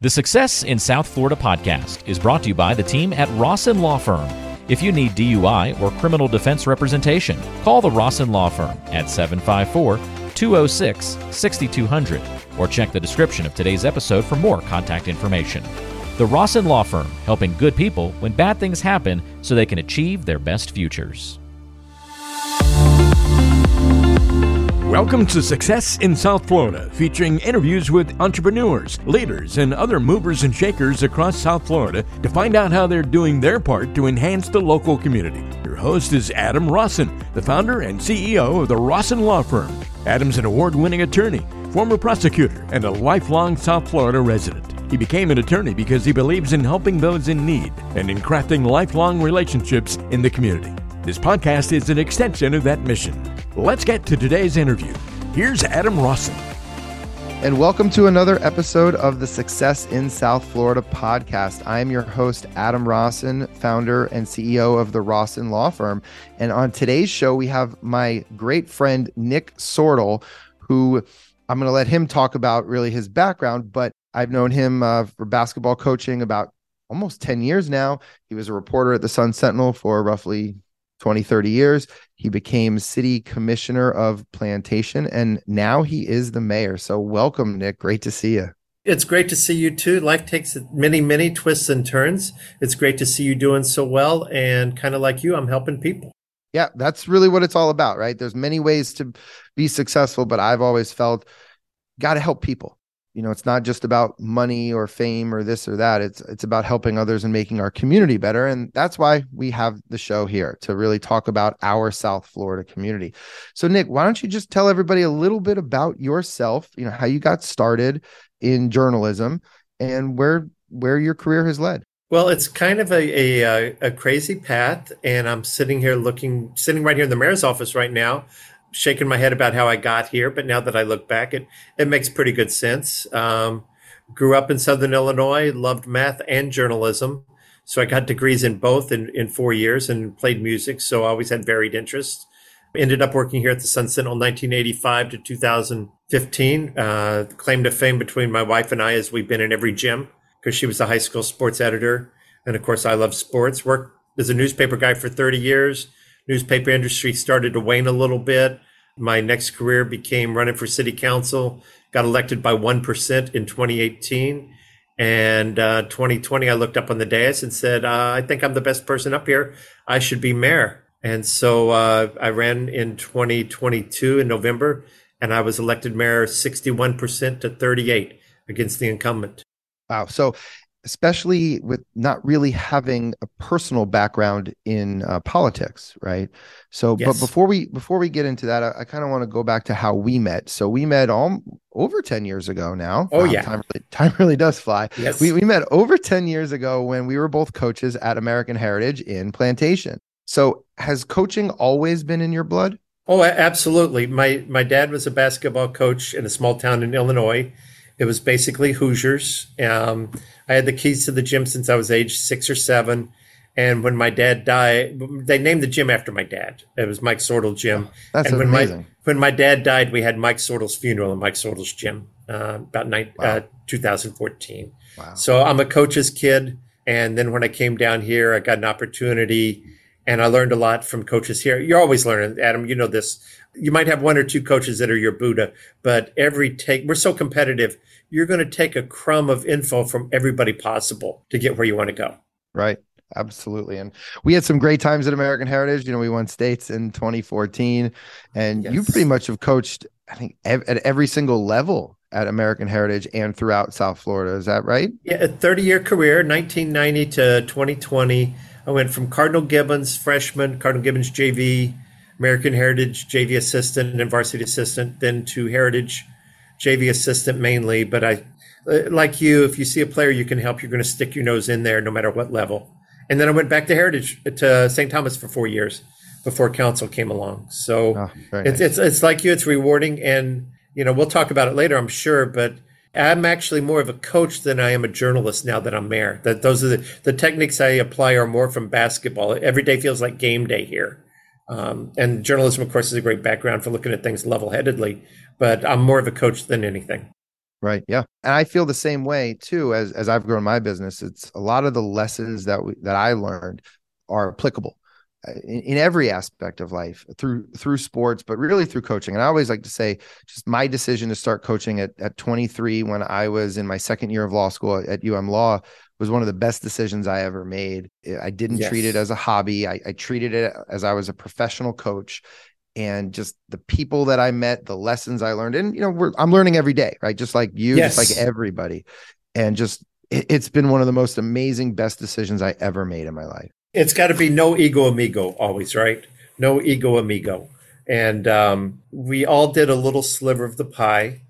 The Success in South Florida podcast is brought to you by the team at Rawson Law Firm. If you need DUI or criminal defense representation, call the Rawson Law Firm at 754 206 6200 or check the description of today's episode for more contact information. The Rawson Law Firm, helping good people when bad things happen so they can achieve their best futures. Welcome to Success in South Florida, featuring interviews with entrepreneurs, leaders, and other movers and shakers across South Florida to find out how they're doing their part to enhance the local community. Your host is Adam Rawson, the founder and CEO of the Rawson Law Firm. Adam's an award winning attorney, former prosecutor, and a lifelong South Florida resident. He became an attorney because he believes in helping those in need and in crafting lifelong relationships in the community. This podcast is an extension of that mission. Let's get to today's interview. Here's Adam Rawson. And welcome to another episode of the Success in South Florida podcast. I am your host, Adam Rawson, founder and CEO of the Rawson Law Firm. And on today's show, we have my great friend, Nick Sortal, who I'm going to let him talk about really his background, but I've known him uh, for basketball coaching about almost 10 years now. He was a reporter at the Sun Sentinel for roughly 20, 30 years. He became city commissioner of Plantation, and now he is the mayor. So, welcome, Nick. Great to see you. It's great to see you too. Life takes many, many twists and turns. It's great to see you doing so well. And kind of like you, I'm helping people. Yeah, that's really what it's all about, right? There's many ways to be successful, but I've always felt got to help people you know it's not just about money or fame or this or that. It's it's about helping others and making our community better. And that's why we have the show here to really talk about our south florida community. So nick why don't you just tell everybody a little bit about yourself you know how you got started in journalism and where where your career has led? Well, it's kind of a, a, a crazy path, and I'm sitting here looking, sitting right here in the mayor's office right now, shaking my head about how I got here, but now that I look back, it it makes pretty good sense. Um, grew up in Southern Illinois, loved math and journalism, so I got degrees in both in, in four years and played music. So I always had varied interests. Ended up working here at the Sun Sentinel 1985 to 2015. Uh, claim to fame between my wife and I is we've been in every gym because she was a high school sports editor, and of course I love sports. Worked as a newspaper guy for 30 years newspaper industry started to wane a little bit. My next career became running for city council, got elected by 1% in 2018. And uh, 2020, I looked up on the dais and said, uh, I think I'm the best person up here. I should be mayor. And so uh, I ran in 2022 in November, and I was elected mayor 61% to 38 against the incumbent. Wow. So especially with not really having a personal background in uh, politics right? So yes. but before we before we get into that i, I kind of want to go back to how we met. So we met all over 10 years ago now. Oh yeah. time really, time really does fly. Yes. we, we met over 10 years ago when we were both coaches at american heritage in plantation. So has coaching always been in your blood? Oh absolutely. My my dad was a basketball coach in a small town in illinois it was basically Hoosiers. Um, I had the keys to the gym since I was age six or seven. And when my dad died, they named the gym after my dad. It was Mike Sortal Gym. Oh, that's and when amazing. My, when my dad died, we had Mike Sortal's funeral in Mike Sortal's gym uh, about nine, wow. uh, 2014. Wow. So I'm a coach's kid. And then when I came down here, I got an opportunity and I learned a lot from coaches here. You're always learning, Adam. You know this. You might have one or two coaches that are your Buddha, but every take, we're so competitive. You're going to take a crumb of info from everybody possible to get where you want to go. Right. Absolutely. And we had some great times at American Heritage. You know, we won states in 2014, and yes. you pretty much have coached, I think, ev- at every single level at American Heritage and throughout South Florida. Is that right? Yeah, a 30 year career, 1990 to 2020. I went from Cardinal Gibbons freshman, Cardinal Gibbons JV, American Heritage JV assistant and varsity assistant, then to Heritage JV assistant mainly. But I, uh, like you, if you see a player you can help, you're going to stick your nose in there no matter what level. And then I went back to Heritage to St. Thomas for four years before Council came along. So oh, it's, nice. it's it's like you, it's rewarding, and you know we'll talk about it later, I'm sure, but I'm actually more of a coach than I am a journalist now that I'm mayor. That those are the, the techniques I apply are more from basketball. Every day feels like game day here. Um, and journalism, of course, is a great background for looking at things level headedly, but I'm more of a coach than anything. Right. Yeah. And I feel the same way too as as I've grown my business. It's a lot of the lessons that we that I learned are applicable uh, in, in, every aspect of life through through sports, but really through coaching. And I always like to say just my decision to start coaching at at 23 when I was in my second year of law school at UM Law was one of the best decisions I ever made. I didn't yes. treat it as a hobby. I, I treated it as I was a professional coach and just the people that I met, the lessons I learned, and you know, I'm learning every day, right? Just like you, yes. just like everybody, and just it, has been one of the most amazing, best decisions I ever made in my life. It's got to be no ego amigo, always, right? No ego amigo, and um, we all did a little sliver of the pie,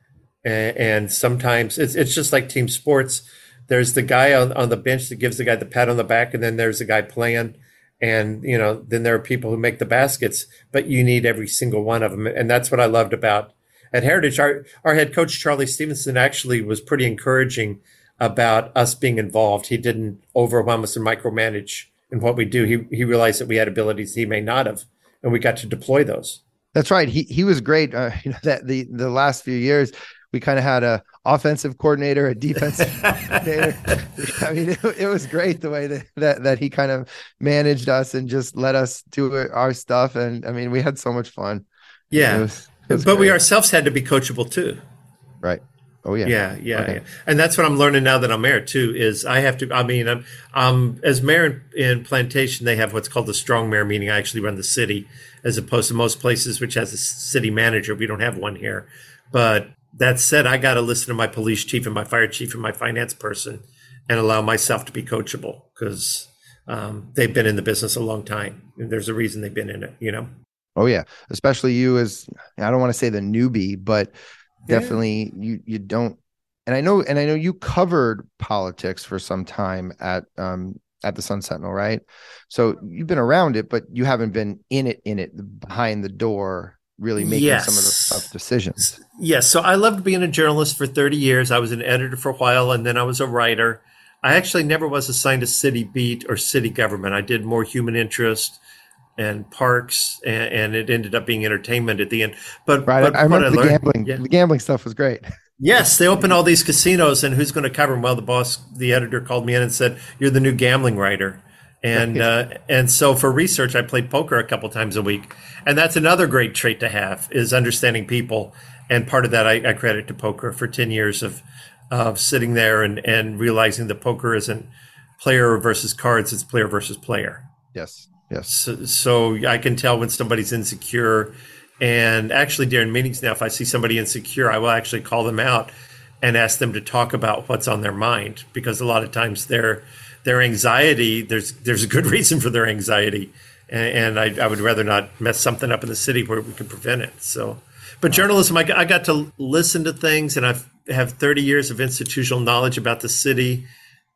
and, and sometimes it's it's just like team sports. There's the guy on, on the bench that gives the guy the pat on the back, and then there's the guy playing and you know then there are people who make the baskets but you need every single one of them. And that's what i loved about at heritage our, our head coach charlie stevenson actually was pretty encouraging about us being involved. He didn't overwhelm us and micromanage in what we do. He, he realized that we had abilities he may not have and we got to deploy those. That's right. He, he was great uh, you know that the the last few years we kind of had a offensive coordinator, a defensive coordinator. I mean, it, it, was great the way that, that that he kind of managed us and just let us do our stuff. And I mean, we had so much fun. Yeah, it was, it was but great. we ourselves had to be coachable too. Right. Oh yeah. Yeah, yeah, okay. yeah. And that's what I'm learning now that I'm mayor too. Is I have to. I mean, I'm, um, as mayor in, in Plantation, they have what's called the strong mayor, meaning I actually run the city, as opposed to most places which has a city manager. We don't have one here, but that said, I got to listen to my police chief and my fire chief and my finance person and allow myself to be coachable because um, they've been in the business a long time. And there's a reason they've been in it, you know? Oh, yeah. Especially you as, I don't want to say the newbie, but definitely yeah. you, you don't. And I know, and I know you covered politics for some time at, um, at the Sun Sentinel, right? So you've been around it, but you haven't been in it, in it behind the door really making yes. some of the tough decisions. Yes. So I loved being a journalist for 30 years. I was an editor for a while and then I was a writer. I actually never was assigned a city beat or city government. I did more human interest and parks and, and it ended up being entertainment at the end. But, right, but I remember I the learned, gambling. Yeah. The gambling stuff was great. Yes, they opened all these casinos, and who's going to cover them? Well, the boss, the editor, called me in and said, "You're the new gambling writer." And uh, and so for research i played poker a couple times a week. And that's another great trait to have is understanding people. And part of that i, I credit to poker for 10 years of of sitting there and and realizing that poker isn't player versus cards it's player versus player. Yes. Yes. So, so i can tell when somebody's insecure. And actually during meetings now if i see somebody insecure i will actually call them out and ask them to talk about what's on their mind because a lot of times they're their anxiety, there's there's a good reason for their anxiety, and, and I, I, would rather not mess something up in the city where we can prevent it. So, but journalism, I, I got to listen to things, and I've have 30 years of institutional knowledge about the city,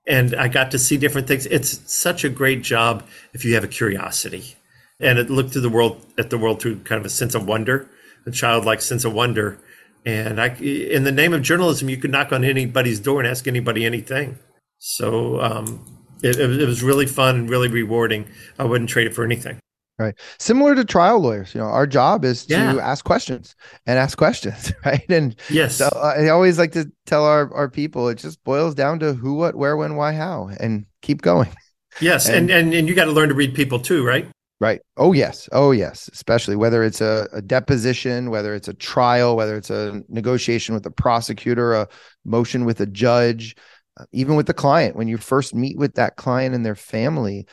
and I got to see different things. It's such a great job if you have a curiosity, and it looked through the world at the world through kind of a sense of wonder, a childlike sense of wonder. And I, in the name of journalism, you could knock on anybody's door and ask anybody anything. So um, it, it, was really fun and really rewarding. I wouldn't trade it for anything. Right. Similar to trial lawyers, you know, our job is to yeah. ask questions and ask questions, right? And yes, so I always like to tell our, our people it just boils down to who, what, where, when, why, how, and keep going. Yes, and and, and, and you got to learn to read people too, right? Right. Oh yes. Oh yes. Especially whether it's a, a, deposition, whether it's a trial, whether it's a negotiation with the prosecutor, a motion with a judge, Uh, even with the client when you first meet with that client and their family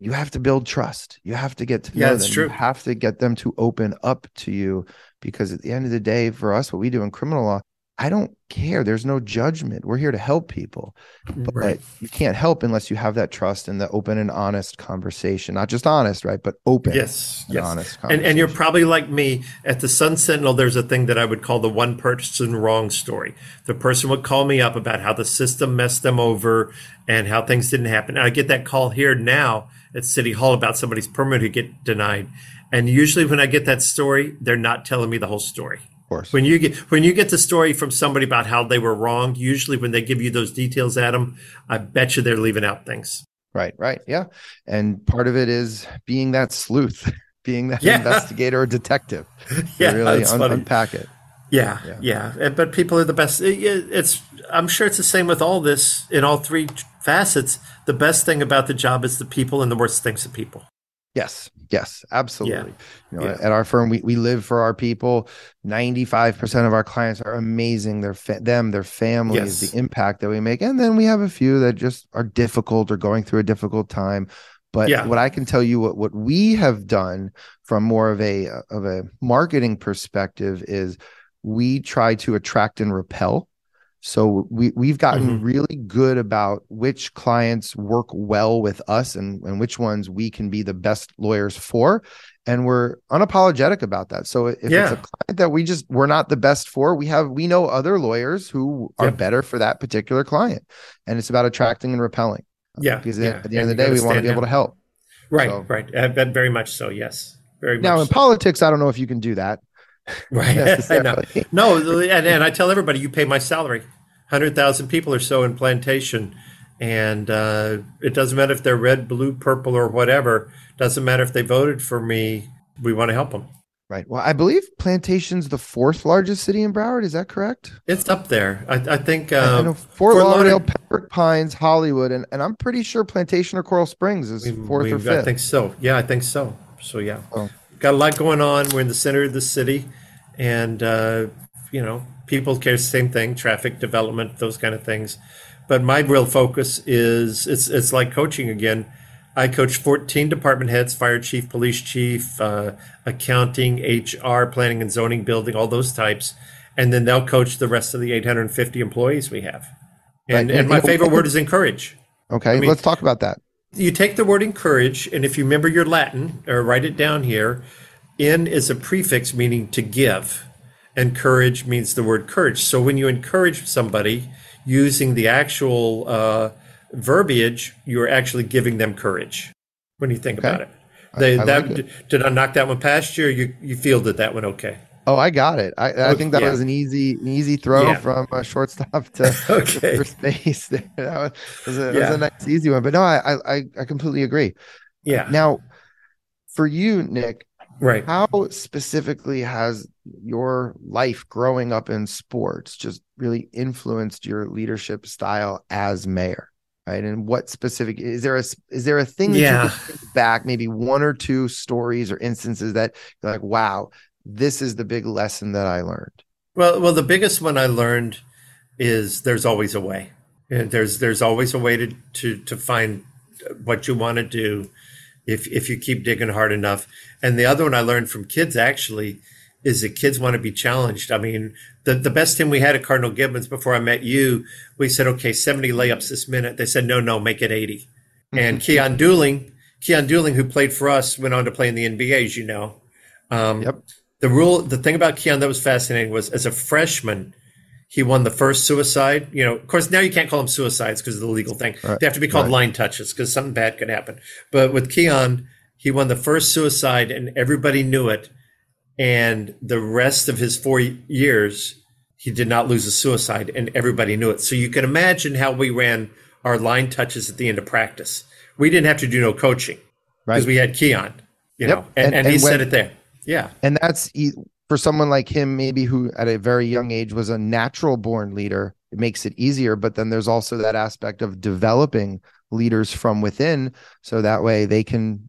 you have to build trust you have to get to yeah, know them true. you have to get them to open up to you because at the end of the day for us what we do in criminal law I don't care. There's no judgment. We're here to help people. But right. you can't help unless you have that trust and the open and honest conversation. Not just honest, right? But open yes, and yes. honest and, and you're probably like me. At the Sun Sentinel, there's a thing that I would call the one person wrong story. The person would call me up about how the system messed them over and how things didn't happen. And I get that call here now at City Hall about somebody's permit who get denied. And usually when I get that story, they're not telling me the whole story course. When you get when you get the story from somebody about how they were wrong, usually when they give you those details, Adam, I bet you they're leaving out things. Right, right, yeah. And part of it is being that sleuth, being that yeah. investigator or detective. yeah, really un- unpack it. Yeah, yeah, yeah. But people are the best. It's I'm sure it's the same with all this in all three facets. The best thing about the job is the people, and the worst thing's the people. Yes, yes, absolutely. Yeah. You know, Yeah. At our firm, we, we live for our people. 95% of our clients are amazing. They're fa- them, their families, Yes. the impact that we make. And then we have a few that just are difficult or going through a difficult time. But Yeah. what I can tell you, what, what we have done from more of a of a marketing perspective is we try to attract and repel. So we we've gotten Mhm. really good about which clients work well with us and, and which ones we can be the best lawyers for. And we're unapologetic about that. So if it's a client that we just we're not the best for, we have we know other lawyers who are Yep. better for that particular client. And it's about attracting and repelling. Yeah, Because yeah. at the end And of the day, we want to be able to help. Right, So- right. Uh, very much so. Yes, very much Now in so. politics, I don't know if you can do that. Right. Necessarily. No, and, and I tell everybody, you pay my salary. Hundred thousand people or so in plantation, and uh, it doesn't matter if they're red, blue, purple, or whatever. Doesn't matter if they voted for me. We want to help them. Right. Well, I believe Plantation's the fourth largest city in Broward. Is that correct? It's up there. I, I think. I Um, know Fort, Fort Lauderdale, Lauderdale- Pembroke Pines, Hollywood, and, and I'm pretty sure Plantation or Coral Springs is we- fourth we- or I think so. Yeah, I think so. So yeah, Oh. Got a lot going on. We're in the center of the city, and uh, you know, people care. Same thing. Traffic development, those kind of things. But my real focus is it's it's like coaching again. I coach 14 department heads, fire chief, police chief, uh, accounting, HR, planning and zoning, building, all those types. And then they'll coach the rest of the 850 employees we have. And, Right. and my favorite word is encourage. okay, mean- let's talk about that. You take the word encourage, and if you remember your Latin, or write it down here, in is a prefix meaning to give. And courage means the word courage. So when you encourage somebody using the actual uh, verbiage, you're actually giving them courage. When you think Okay. about it, they, I that like did I knock that one past you? Or you you fielded that one okay? Oh, I got it. I, I Okay, think that yeah. was an easy, an easy throw Yeah. from a shortstop to Okay. first base. There. That was, was a, that was a nice, easy one. But no, I, I, I completely agree. Yeah. Now, for you, Nick, right. how specifically has your life growing up in sports just really influenced your leadership style as mayor right and what specific is there a is there a thing that Yeah. you can think back maybe one or two stories or instances that you're like wow this is the big lesson that i learned Well, well, the biggest one I learned is there's always a way. And there's there's always a way to to to find what you want to do if if you keep digging hard enough. And the other one I learned from kids actually is that kids want to be challenged. I mean, the the best team we had at Cardinal Gibbons before I met you, we said, okay, 70 layups this minute. They said, no, no, make it 80. And Keon Dooling, Keon Dooling, who played for us, went on to play in the NBA, as you know. Um, Yep. The rule, the thing about Keon that was fascinating was as a freshman, he won the first suicide. You know, of course, now you can't call them suicides because of the legal thing. Right, They have to be called right. line touches because something bad could happen. But with Keon, he won the first suicide and everybody knew it. And the rest of his four years, he did not lose a suicide and everybody knew it. So you can imagine how we ran our line touches at the end of practice. We didn't have to do no coaching right because we had Keon, you Yep. know, and, And- and, he and when- said it there. Yeah. and that's for someone like him maybe who at a very young age was a natural born leader it makes it easier but then there's also that aspect of developing leaders from within so that way they can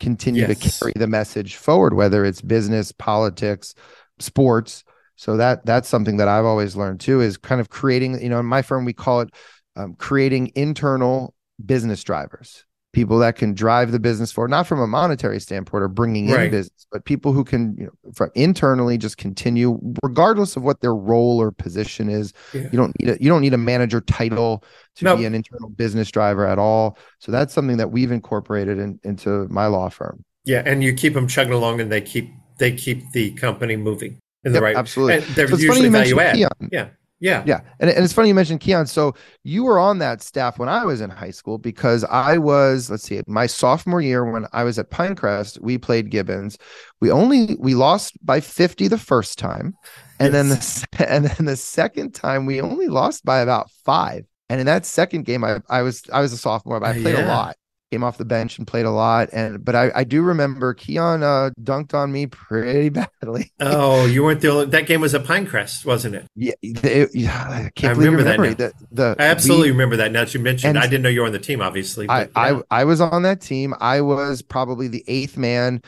continue to carry the message forward whether it's business politics sports. So that that's something that i've always learned too is kind of creating you know in my firm we call it um, creating internal business drivers people that can drive the business forward not from a monetary standpoint or bringing in business but people who can you know from internally just continue regardless of what their role or position is Yeah. you don't need a you don't need a manager title to Nope. be an internal business driver at all so that's something that we've incorporated in, into my law firm Yeah, and you keep them chugging along, and they keep they keep the company moving in the Yep, right. absolutely. And they're So usually value add. Keon. Yeah, yeah, Yeah. And, and it's funny you mentioned Keon. So you were on that staff when I was in high school because I was, let's see, my sophomore year when I was at Pinecrest, we played Gibbons. We only we lost by 50 the first time. And then the and then the second time we only lost by about five. And in that second game, I, I was I was a sophomore, but I played a lot. Came off the bench and played a lot. And but I, I do remember Keon uh, dunked on me pretty badly. oh, you weren't the only. That game was at Pinecrest, wasn't it? Yeah, it, yeah I can't I remember that. The, the, I absolutely we, remember that. Now that you mentioned, I didn't know you were on the team. Obviously, but, I, yeah. I I was on that team. I was probably the eighth man.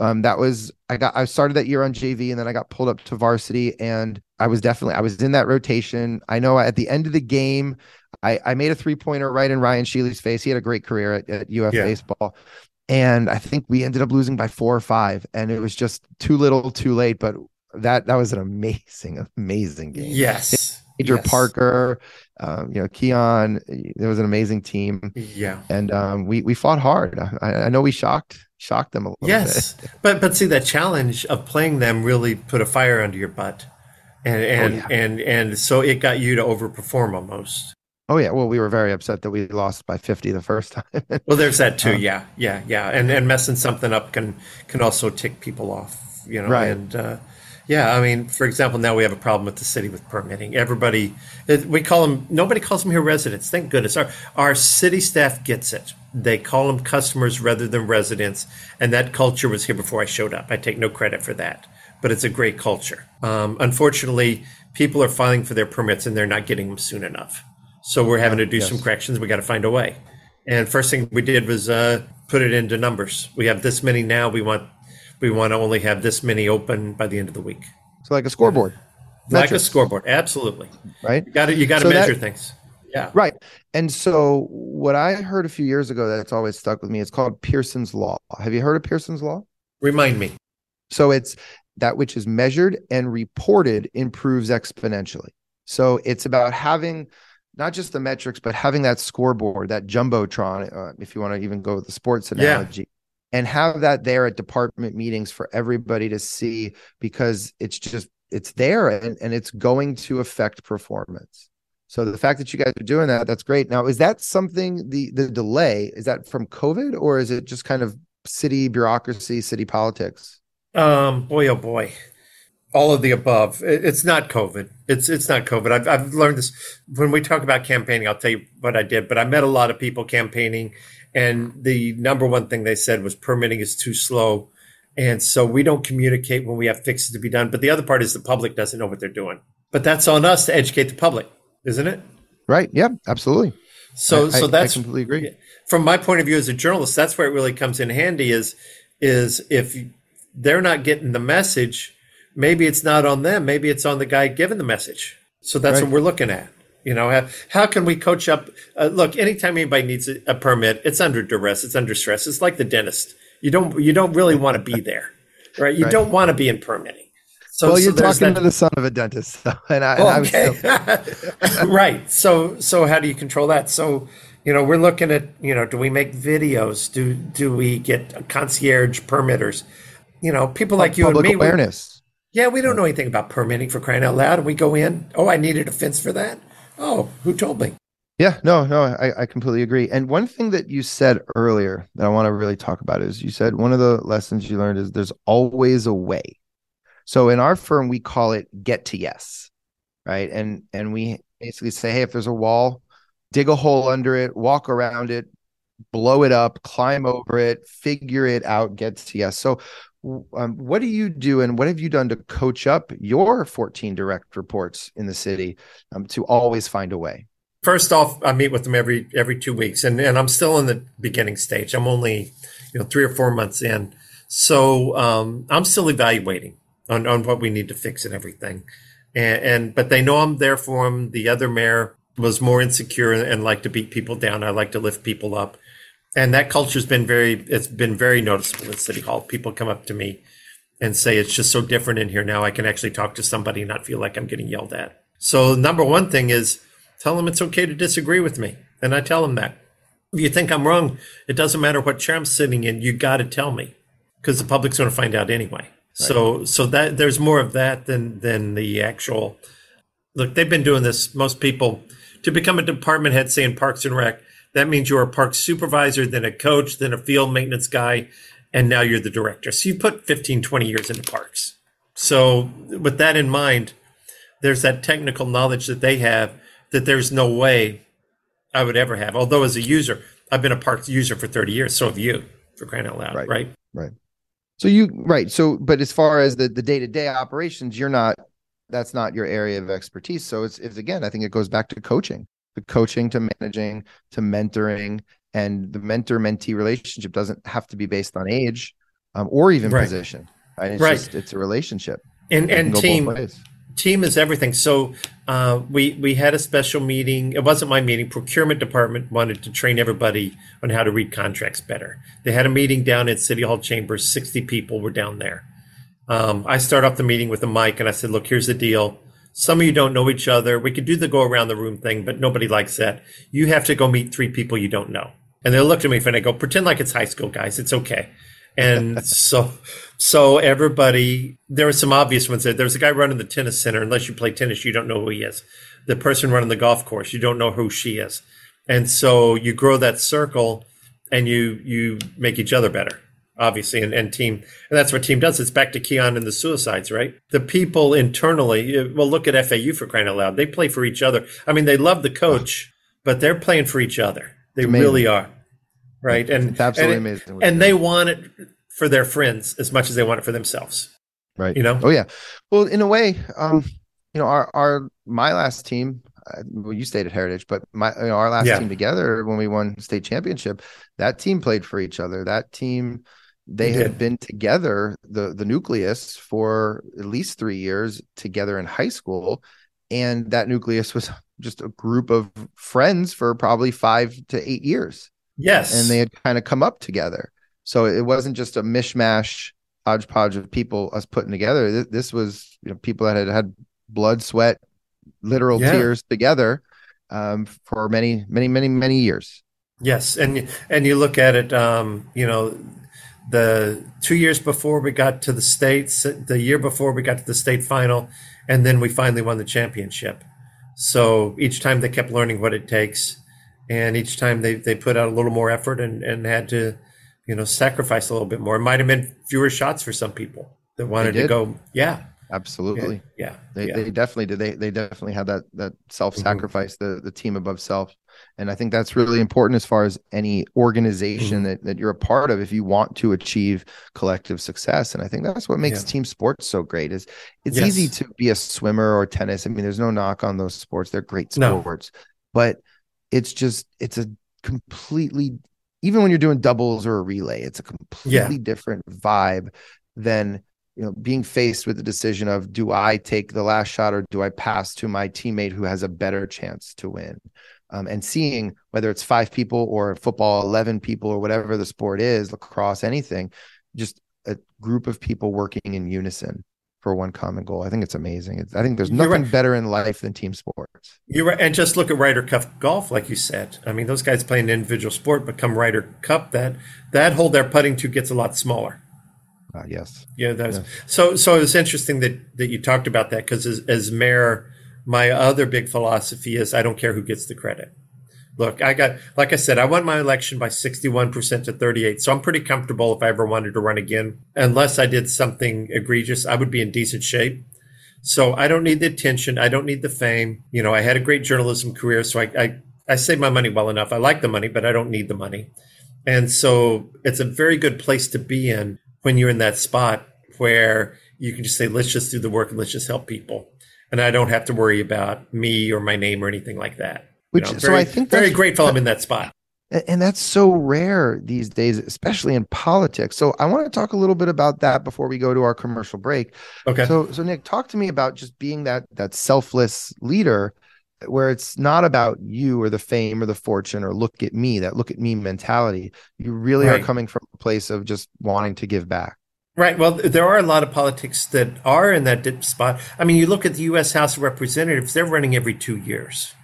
Um, that was I got I started that year on JV and then I got pulled up to varsity and I was definitely I was in that rotation. I know at the end of the game, I, I made a three pointer right in Ryan Shealy's face. He had a great career at, at UF yeah. baseball. And I think we ended up losing by four or five. And it was just too little, too late. But that that was an amazing, amazing game. Yes. Major yes. Parker, um, you know, Keon. There was an amazing team. Yeah. And um, we we fought hard. I, I know we shocked shocked them a little yes. bit. but but see that challenge of playing them really put a fire under your butt. And and, oh, yeah. and and so it got you to overperform almost. Oh yeah, well we were very upset that we lost by 50 the first time. well, there's that too. Um, yeah, yeah, yeah. And and messing something up can can also tick people off, you know. Right. And uh, yeah, I mean, for example, now we have a problem with the city with permitting. Everybody, we call them. Nobody calls them here residents. Thank goodness. Our our city staff gets it. They call them customers rather than residents, and that culture was here before I showed up. I take no credit for that, but it's a great culture. Um, unfortunately, people are filing for their permits and they're not getting them soon enough. So we're having to do yes. some corrections. We got to find a way. And first thing we did was uh, put it into numbers. We have this many now. We want we want to only have this many open by the end of the week. So like a scoreboard. Like a scoreboard, absolutely. Right. You got to you got to so measure that, things. Yeah. Right. And so what I heard a few years ago that's always stuck with me. It's called Pearson's Law. Have you heard of Pearson's Law? Remind me. So it's that which is measured and reported improves exponentially. So it's about having not just the metrics, but having that scoreboard, that jumbotron, uh, if you want to even go with the sports analogy, yeah. and have that there at department meetings for everybody to see because it's just it's there and, and it's going to affect performance. So the fact that you guys are doing that, that's great. Now, is that something the the delay is that from COVID or is it just kind of city bureaucracy, city politics? Um, boy, oh boy all of the above. It's not COVID. It's it's not COVID. I've I've learned this when we talk about campaigning. I'll tell you what I did, but I met a lot of people campaigning, and the number one thing they said was permitting is too slow, and so we don't communicate when we have fixes to be done. But the other part is the public doesn't know what they're doing. But that's on us to educate the public, isn't it? Right. Yeah. Absolutely. So I, so that's I completely agree. From my point of view as a journalist, that's where it really comes in handy. Is is if they're not getting the message maybe it's not on them. Maybe it's on the guy giving the message. So that's right. what we're looking at. You know, how, how can we coach up? Uh, look, anytime anybody needs a, a, permit, it's under duress, it's under stress. It's like the dentist. You don't you don't really want to be there, right? You right. don't want to be in permitting. So, well, you're so talking that, to the son of a dentist, and I, and okay. I right. So so how do you control that? So you know, we're looking at you know, do we make videos? Do do we get concierge permitters? You know, people like you and me. Awareness yeah, we don't know anything about permitting for crying out loud. And we go in, oh, I needed a fence for that. Oh, who told me? Yeah, no, no, I, I completely agree. And one thing that you said earlier that I want to really talk about is you said one of the lessons you learned is there's always a way. So in our firm, we call it get to yes, right? And and we basically say, hey, if there's a wall, dig a hole under it, walk around it, blow it up, climb over it, figure it out, get to yes. So um, what do you do and what have you done to coach up your 14 direct reports in the city um, to always find a way? First off i meet with them every every two weeks and, and i'm still in the beginning stage. I'm only you know three or four months in. So um, i'm still evaluating on, on what we need to fix and everything. And, and but they know i'm there for them the other mayor was more insecure and, and like to beat people down. I like to lift people up and that culture's been very it's been very noticeable in city hall. People come up to me and say it's just so different in here now. I can actually talk to somebody and not feel like i'm getting yelled at. So number one thing is tell them it's okay to disagree with me. And i tell them that. If you think i'm wrong it doesn't matter what chair i'm sitting in. You got to tell me because the public's going to find out anyway. Right. so so that there's more of that than than the actual look they've been doing this most people to become a department head say in parks and rec that means you're a park supervisor, then a coach, then a field maintenance guy, and now you're the director. So you put 15, 20 years into parks. So with that in mind, there's that technical knowledge that they have that there's no way I would ever have. Although as a user, I've been a park user for 30 years. So have you, for crying out loud, Right. right? Right. So you right. So but as far as the the day-to-day operations, you're not that's not your area of expertise. So it's it's again, I think it goes back to coaching. The coaching to managing to mentoring and the mentor mentee relationship doesn't have to be based on age um, or even Right. position. Right. It's Right. just it's a relationship. And It and team team is everything. So uh, we we had a special meeting. It wasn't my meeting. Procurement department wanted to train everybody on how to read contracts better. They had a meeting down at City Hall chambers. Sixty people were down there. Um, I start off the meeting with a mic and I said, "Look, here's the deal. Some of you don't know each other. We could do the go around the room thing, but nobody likes that. You have to go meet three people you don't know." And they looked at me and I go, "Pretend like it's high school, guys. It's okay." And so, so everybody, there were some obvious ones there. There was a guy running the tennis center. Unless you play tennis, you don't know who he is. The person running the golf course, you don't know who she is. And so you grow that circle and you, you make each other better, obviously, and, and team. And that's what team does. It's back to Keon and the suicides, right? The people internally, well, look at FAU for crying out loud. They play for each other. I mean, they love the coach, but they're playing for each other. They amazing. really are. Right. And It's absolutely and amazing. and they want it for their friends as much as they want it for themselves. right. You know? Oh yeah. Well, in a way, um, you know, our our my last team, uh, well, you stayed at Heritage, but my you know, our last Yeah. team together when we won state championship, that team played for each other. That team, they had been together, the the nucleus for at least three years together in high school, and that nucleus was just a group of friends for probably five to eight years Yes. and they had kind of come up together. So it wasn't just a mishmash hodgepodge of people us putting together. This was you know people that had had blood, sweat, literal Yeah. tears together um, for many, many, many, many years. Yes, and and you look at it, um, you know, the two years before we got to the states, the year before we got to the state final, and then we finally won the championship. So each time they kept learning what it takes, and each time they they put out a little more effort and and had to, you know, sacrifice a little bit more. It might have been fewer shots for some people that wanted to go. Yeah, Absolutely. yeah, They, yeah. they definitely did. They they definitely had that that self sacrifice, the the team above self, and I think that's really important as far as any organization Mm-hmm. that that you're a part of. If you want to achieve collective success, and I think that's what makes Yeah. team sports so great. Is it's Yes. easy to be a swimmer or tennis. I mean, there's no knock on those sports; they're great sports, No. sports, but it's just it's a completely even when you're doing doubles or a relay, it's a completely different vibe than you know being faced with the decision of do i take the last shot or do i pass to my teammate who has a better chance to win um, and seeing whether it's five people or football 11 people or whatever the sport is lacrosse anything just a group of people working in unison for one common goal i think it's amazing it's, i think there's nothing right. better in life than team sports You're right. And just look at Ryder Cup golf, like you said. I mean, those guys play an individual sport, but come Ryder Cup, that that hole they're putting to gets a lot smaller. Uh, yes Yeah, that's so. So it's interesting that that you talked about that because as, as mayor, my other big philosophy is I don't care who gets the credit. Look, I got like I said, I won my election by sixty one percent to thirty eight, so I'm pretty comfortable if I ever wanted to run again. Unless I did something egregious, I would be in decent shape. So I don't need the attention. I don't need the fame. You know, I had a great journalism career, so I I, I save my money well enough. I like the money, but I don't need the money. And so it's a very good place to be in when you're in that spot where you can just say, let's just do the work and let's just help people. And I don't have to worry about me or my name or anything like that. You Which- know, so very, I think very grateful I'm in that spot. And that's so rare these days especially in politics so i want to talk a little bit about that before we go to our commercial break Okay. So, so Nick, talk to me about just being that that selfless leader, where it's not about you or the fame or the fortune or look at me, that look at me mentality. You really Right. are coming from a place of just wanting to give back. Right. Well, there are a lot of politics that are in that dip spot. I mean, you look at the U.S. House of Representatives; they're running every two years,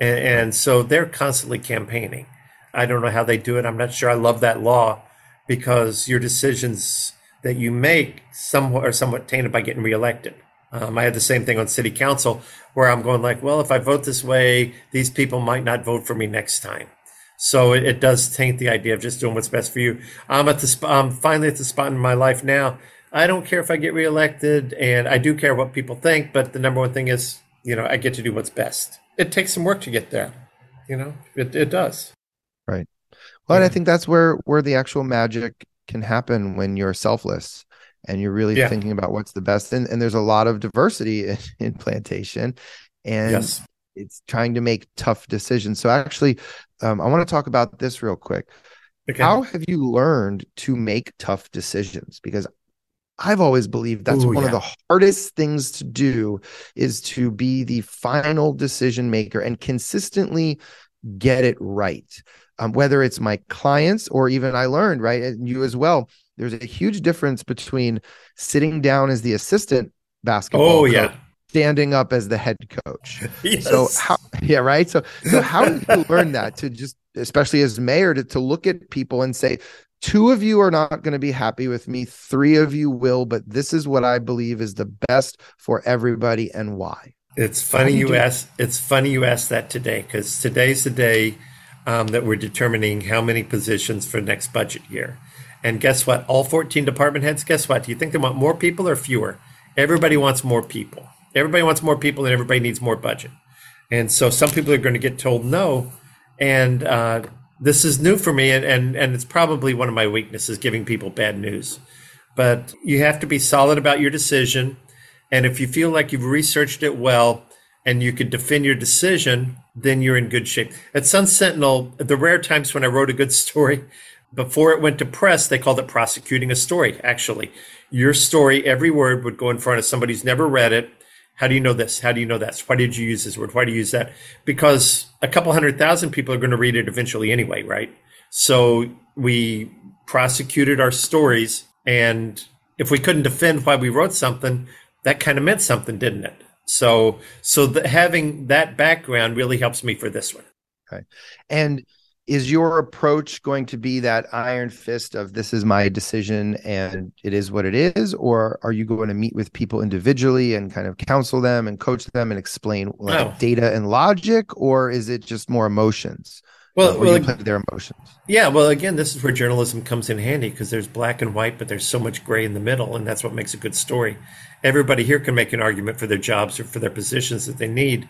and, and so they're constantly campaigning. I don't know how they do it. I'm not sure. I love that law because your decisions that you make somewhat are somewhat tainted by getting reelected. Um, I had the same thing on city council where I'm going like, well, if I vote this way, these people might not vote for me next time. So it, it does taint the idea of just doing what's best for you. I'm at the sp- I'm finally at the spot in my life now. I don't care if I get reelected, and I do care what people think. But the number one thing is, you know, I get to do what's best. It takes some work to get there. You know, it, it does. Right. Well, yeah. and I think that's where where the actual magic can happen when you're selfless and you're really yeah. thinking about what's the best. And, and there's a lot of diversity in, in plantation, and yes. it's trying to make tough decisions. So actually, um, I want to talk about this real quick. Okay. How have you learned to make tough decisions? Because I've always believed that's Ooh, one yeah. of the hardest things to do is to be the final decision maker and consistently get it right. Um, whether it's my clients or even I learned, right, and you as well, there's a huge difference between sitting down as the assistant basketball oh, yeah. standing up as the head coach. yes. So how yeah, right? So so how did you learn that to just especially as mayor to, to look at people and say two of you are not going to be happy with me three of you will but this is what i believe is the best for everybody and why it's funny you, you ask it's funny you asked that today because today's the day um, that we're determining how many positions for next budget year and guess what all 14 department heads guess what do you think they want more people or fewer everybody wants more people everybody wants more people and everybody needs more budget and so some people are going to get told no and uh, this is new for me, and, and, and it's probably one of my weaknesses giving people bad news. But you have to be solid about your decision. And if you feel like you've researched it well and you can defend your decision, then you're in good shape. At Sun Sentinel, the rare times when I wrote a good story, before it went to press, they called it prosecuting a story, actually. Your story, every word would go in front of somebody who's never read it how do you know this? How do you know that? Why did you use this word? Why do you use that? Because a couple hundred thousand people are going to read it eventually anyway, right? So we prosecuted our stories. And if we couldn't defend why we wrote something, that kind of meant something, didn't it? So, so the, having that background really helps me for this one. Okay. And is your approach going to be that iron fist of this is my decision and it is what it is or are you going to meet with people individually and kind of counsel them and coach them and explain like oh. data and logic or is it just more emotions? Well, well you play their emotions. Yeah well again this is where journalism comes in handy because there's black and white but there's so much gray in the middle and that's what makes a good story. Everybody here can make an argument for their jobs or for their positions that they need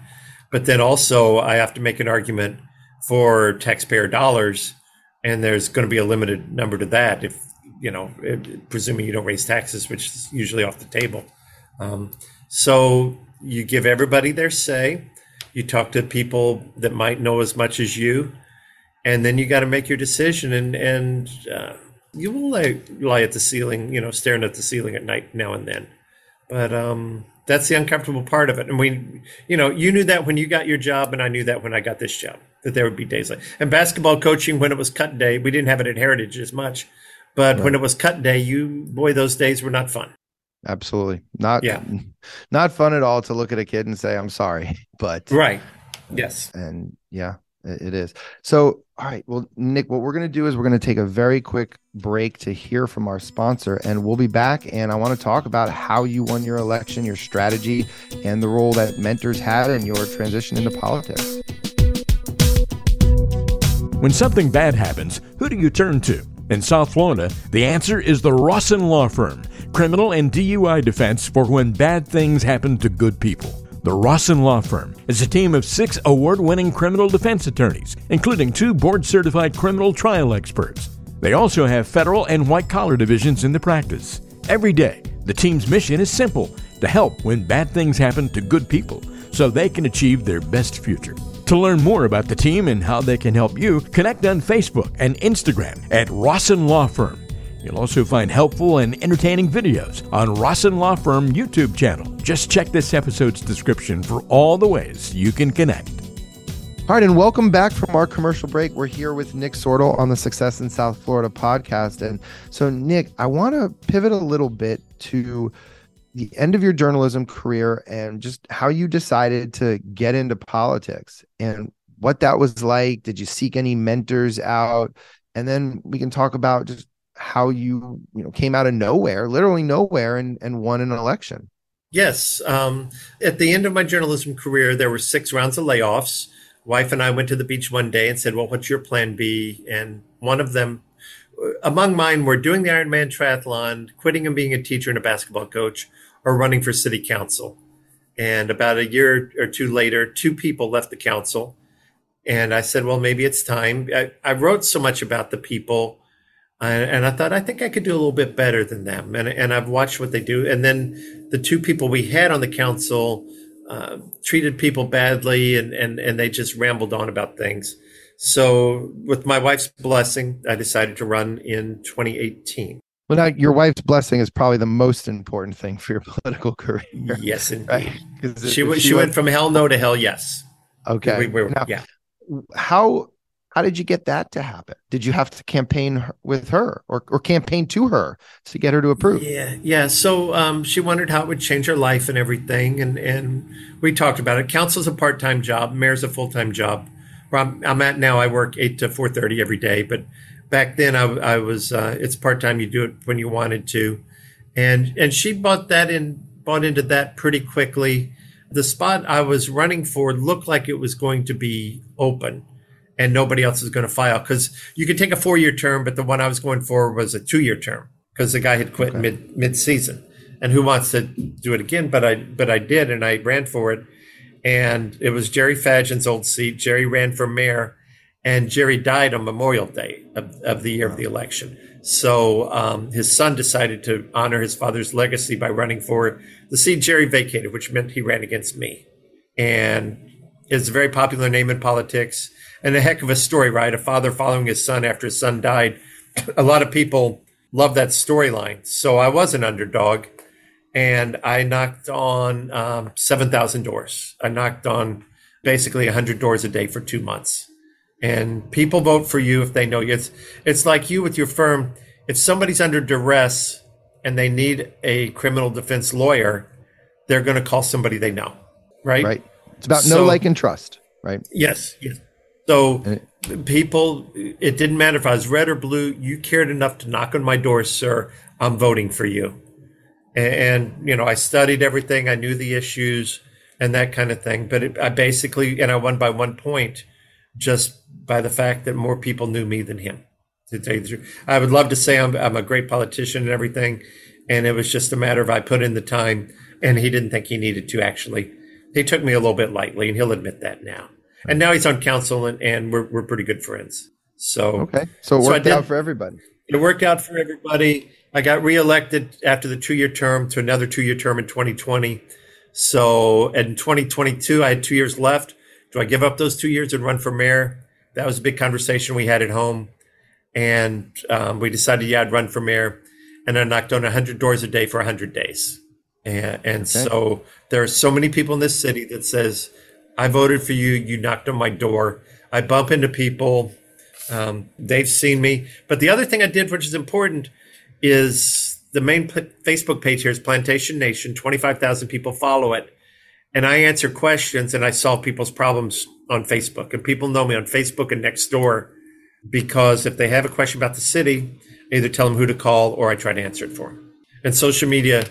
but then also i have to make an argument for taxpayer dollars, and there's going to be a limited number to that if you know, presuming you don't raise taxes, which is usually off the table. Um, so you give everybody their say. You talk to people that might know as much as you, and then you got to make your decision. And and uh, you will lie, lie at the ceiling, you know, staring at the ceiling at night now and then. But um, that's the uncomfortable part of it. And we, you know, you knew that when you got your job, and I knew that when I got this job that there would be days like and basketball coaching when it was cut day we didn't have it at heritage as much but right. when it was cut day you boy those days were not fun. Absolutely. Not yeah. not fun at all to look at a kid and say i'm sorry but right. Yes. And yeah it is. So all right well nick what we're going to do is we're going to take a very quick break to hear from our sponsor and we'll be back and i want to talk about how you won your election your strategy and the role that mentors had in your transition into politics when something bad happens, who do you turn to? In South Florida, the answer is the Rawson Law Firm, criminal and DUI defense for when bad things happen to good people. The Rawson Law Firm is a team of six award winning criminal defense attorneys, including two board certified criminal trial experts. They also have federal and white collar divisions in the practice. Every day, the team's mission is simple to help when bad things happen to good people so they can achieve their best future. To learn more about the team and how they can help you, connect on Facebook and Instagram at Rawson Law Firm. You'll also find helpful and entertaining videos on Rawson Law Firm YouTube channel. Just check this episode's description for all the ways you can connect. All right, and welcome back from our commercial break. We're here with Nick Sortal on the Success in South Florida podcast. And so, Nick, I want to pivot a little bit to the end of your journalism career and just how you decided to get into politics and what that was like. Did you seek any mentors out? And then we can talk about just how you, you know, came out of nowhere, literally nowhere, and, and won an election. Yes. Um, at the end of my journalism career, there were six rounds of layoffs. Wife and I went to the beach one day and said, Well, what's your plan B? And one of them, among mine, were doing the Ironman triathlon, quitting and being a teacher and a basketball coach, or running for city council. And about a year or two later, two people left the council. And I said, well, maybe it's time. I, I wrote so much about the people and, and, I thought, I think I could do a little bit better than them. And, and I've watched what they do. And then the two people we had on the council uh, treated people badly and, and, and they just rambled on about things. So, with my wife's blessing, I decided to run in 2018. Well, now your wife's blessing is probably the most important thing for your political career. Yes, indeed. Right? She, she, she went, went, from hell no to hell yes. Okay. We, we, now, yeah. How how did you get that to happen? Did you have to campaign with her or, or campaign to her to get her to approve? Yeah, yeah. So um, she wondered how it would change her life and everything, and and we talked about it. Council's a part time job, mayor's a full time job. Where I'm, I'm, at now, I work eight to four thirty every day, but back then I, I was uh, it's part time. You do it when you wanted to, and and she bought that in bought into that pretty quickly. The spot I was running for looked like it was going to be open and nobody else was going to file because you could take a four year term, but the one I was going for was a two year term because the guy had quit okay. mid mid season. And who wants to do it again? But I but I did, and I ran for it, and it was Jerry Fadgen's old seat. Jerry ran for mayor, and Jerry died on Memorial Day of, of the year of the election. So um, his son decided to honor his father's legacy by running for the seat Jerry vacated, which meant he ran against me. And it's a very popular name in politics and a heck of a story, right? A father following his son after his son died. A lot of people love that storyline. So I was an underdog and I knocked on um, 7,000 doors. I knocked on basically 100 doors a day for two months. And people vote for you if they know you. It's, it's like you with your firm. If somebody's under duress and they need a criminal defense lawyer, they're going to call somebody they know, right? Right. It's about so, know, like, and trust, right? Yes. Yes. So people, it didn't matter if I was red or blue. You cared enough to knock on my door, sir. I'm voting for you. And, and you know, I studied everything. I knew the issues and that kind of thing. But it, I basically, and I won by one point, just by the fact that more people knew me than him. To tell you the truth, I would love to say I'm, I'm a great politician and everything, and it was just a matter of I put in the time, and he didn't think he needed to actually. He took me a little bit lightly, and he'll admit that now and now he's on council, and, and we're we're pretty good friends. So okay, so it worked so out for everybody. It worked out for everybody. I got reelected after the two year term to another two year term in 2020. So in 2022, I had two years left. Do I give up those two years and run for mayor? That was a big conversation we had at home, and um, we decided, yeah, I'd run for mayor. And I knocked on 100 doors a day for 100 days. And, and okay. so there are so many people in this city that says I voted for you. You knocked on my door. I bump into people. Um, they've seen me. But the other thing I did, which is important, is the main p- Facebook page here is Plantation Nation. 25,000 people follow it. And I answer questions and I solve people's problems on Facebook. And people know me on Facebook and next door because if they have a question about the city, I either tell them who to call or I try to answer it for them. And social media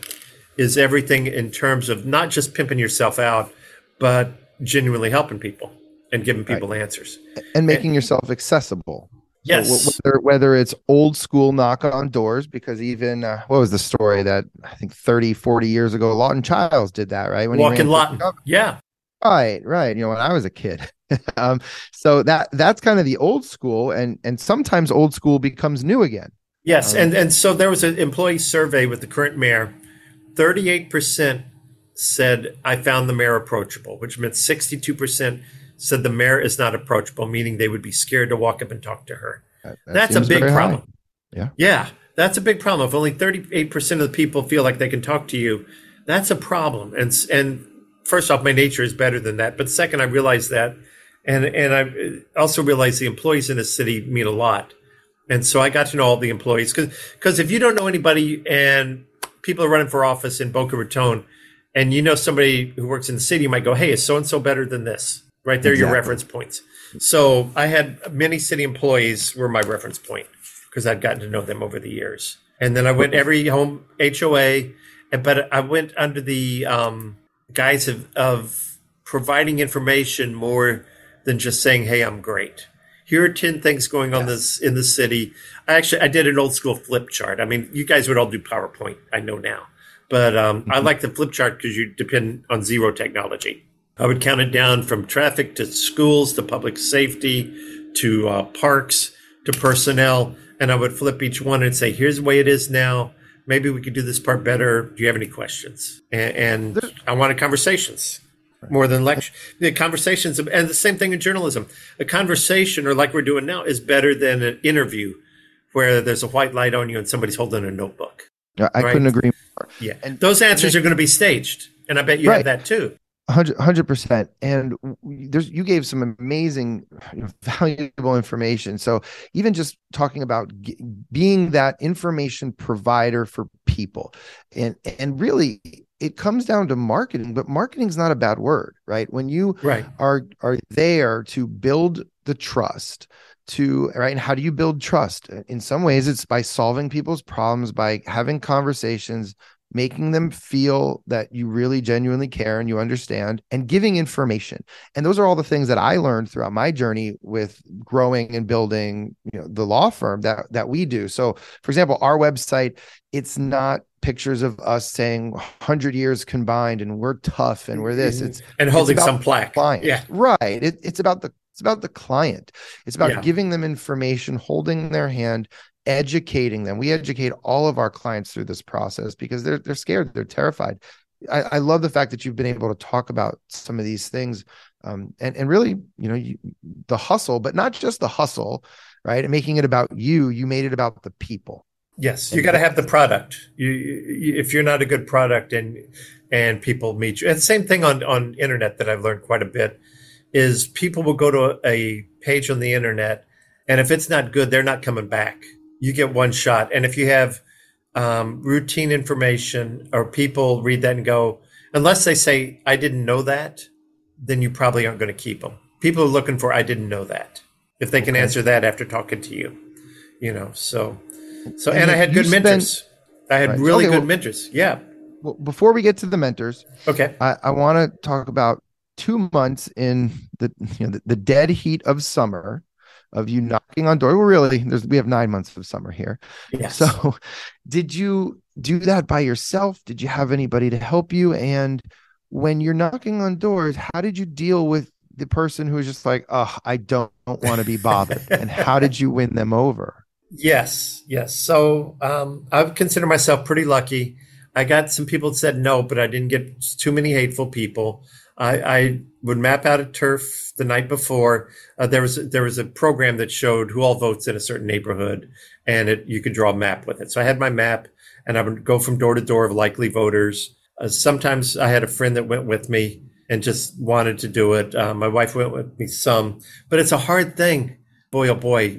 is everything in terms of not just pimping yourself out, but genuinely helping people and giving people right. answers and making and, yourself accessible. Yes. So whether, whether it's old school knock on doors, because even, uh, what was the story that I think 30, 40 years ago, Lawton Chiles did that, right? When Walking Lawton. Yeah. Right. Right. You know, when I was a kid. um, so that, that's kind of the old school and, and sometimes old school becomes new again. Yes. Um, and, and so there was an employee survey with the current mayor. 38% said, I found the mayor approachable, which meant 62% said the mayor is not approachable, meaning they would be scared to walk up and talk to her. That, that that's a big problem. High. Yeah. Yeah. That's a big problem. If only 38% of the people feel like they can talk to you, that's a problem. And, and first off, my nature is better than that. But second, I realize that. And, and I uh, also realize the employees in the city mean a lot. And so I got to know all the employees because, because if you don't know anybody and people are running for office in Boca Raton, and you know somebody who works in the city you might go, "Hey, is so and so better than this?" Right there, exactly. your reference points. So I had many city employees were my reference point because I'd gotten to know them over the years. And then I went every home HOA, but I went under the um, guise of, of providing information more than just saying, "Hey, I'm great." Here are ten things going on this in the city. I actually I did an old school flip chart. I mean, you guys would all do PowerPoint. I know now but um, I mm-hmm. like the flip chart because you depend on zero technology. I would count it down from traffic to schools to public safety to uh, parks to personnel. And I would flip each one and say, here's the way it is now. Maybe we could do this part better. Do you have any questions? And, and I wanted conversations more than lecture. The conversations, and the same thing in journalism. A conversation, or like we're doing now, is better than an interview where there's a white light on you and somebody's holding a notebook. I right? couldn't agree more. Yeah. And those answers are going to be staged. And I bet you right. have that too. 100 percent. And there's you gave some amazing you know, valuable information. So even just talking about g- being that information provider for people and and really it comes down to marketing but marketing is not a bad word right? When you right. are are there to build the trust to right? And how do you build trust? In some ways it's by solving people's problems by having conversations making them feel that you really genuinely care and you understand and giving information. And those are all the things that i learned throughout my journey with growing and building you know the law firm that that we do. So for example our website it's not pictures of us saying 100 years combined and we're tough and we're this. It's mm-hmm. and holding it's some plaque. client. yeah. Right. It, it's about the it's about the client. It's about yeah. giving them information holding their hand educating them. We educate all of our clients through this process because they're they're scared, they're terrified. I, I love the fact that you've been able to talk about some of these things, um, and and really, you know, you, the hustle, but not just the hustle, right? And making it about you, you made it about the people. Yes, you got to have the product. You, you, if you're not a good product, and and people meet you, and same thing on on internet that I've learned quite a bit is people will go to a, a page on the internet, and if it's not good, they're not coming back you get one shot. And if you have um, routine information or people read that and go, unless they say, I didn't know that, then you probably aren't going to keep them. People are looking for, I didn't know that. If they can okay. answer that after talking to you, you know, so, so, and, and I had good spent, mentors. I had right. really okay, good well, mentors. Yeah. Well, before we get to the mentors, okay, I, I want to talk about two months in the, you know, the, the dead heat of summer of you knocking on door. Well, really, there's we have nine months of summer here. Yes. So, did you do that by yourself? Did you have anybody to help you? And when you're knocking on doors, how did you deal with the person who was just like, "Oh, I don't, don't want to be bothered"? and how did you win them over? Yes, yes. So um, I would consider myself pretty lucky. I got some people that said no, but I didn't get too many hateful people. I, I would map out a turf the night before. Uh, there was there was a program that showed who all votes in a certain neighborhood, and it, you could draw a map with it. So I had my map, and I would go from door to door of likely voters. Uh, sometimes I had a friend that went with me and just wanted to do it. Uh, my wife went with me some, but it's a hard thing. Boy, oh boy,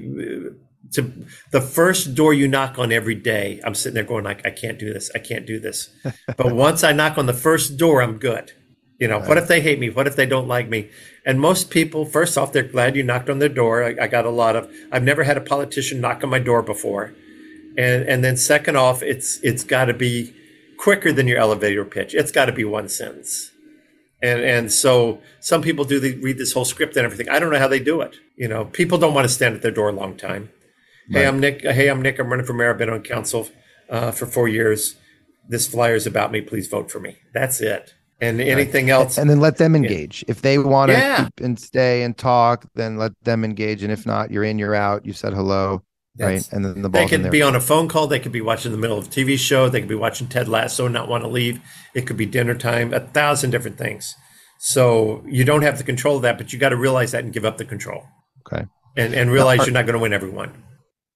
to the first door you knock on every day, I'm sitting there going like, I can't do this. I can't do this. but once I knock on the first door, I'm good. You know, right. what if they hate me? What if they don't like me? And most people, first off, they're glad you knocked on their door. I, I got a lot of. I've never had a politician knock on my door before, and and then second off, it's it's got to be quicker than your elevator pitch. It's got to be one sentence. And and so some people do the, read this whole script and everything. I don't know how they do it. You know, people don't want to stand at their door a long time. Right. Hey, I'm Nick. Hey, I'm Nick. I'm running for mayor. I've been on council uh, for four years. This flyer is about me. Please vote for me. That's it and anything right. else. And then let them engage. Yeah. If they want to yeah. keep and stay and talk, then let them engage. And if not, you're in, you're out. You said hello. That's, right. And then the ball. They could be on a phone call. They could be watching the middle of a TV show. They could be watching Ted Lasso and not want to leave. It could be dinner time, a thousand different things. So you don't have the control of that, but you got to realize that and give up the control. Okay. And, and realize now, are, you're not going to win everyone.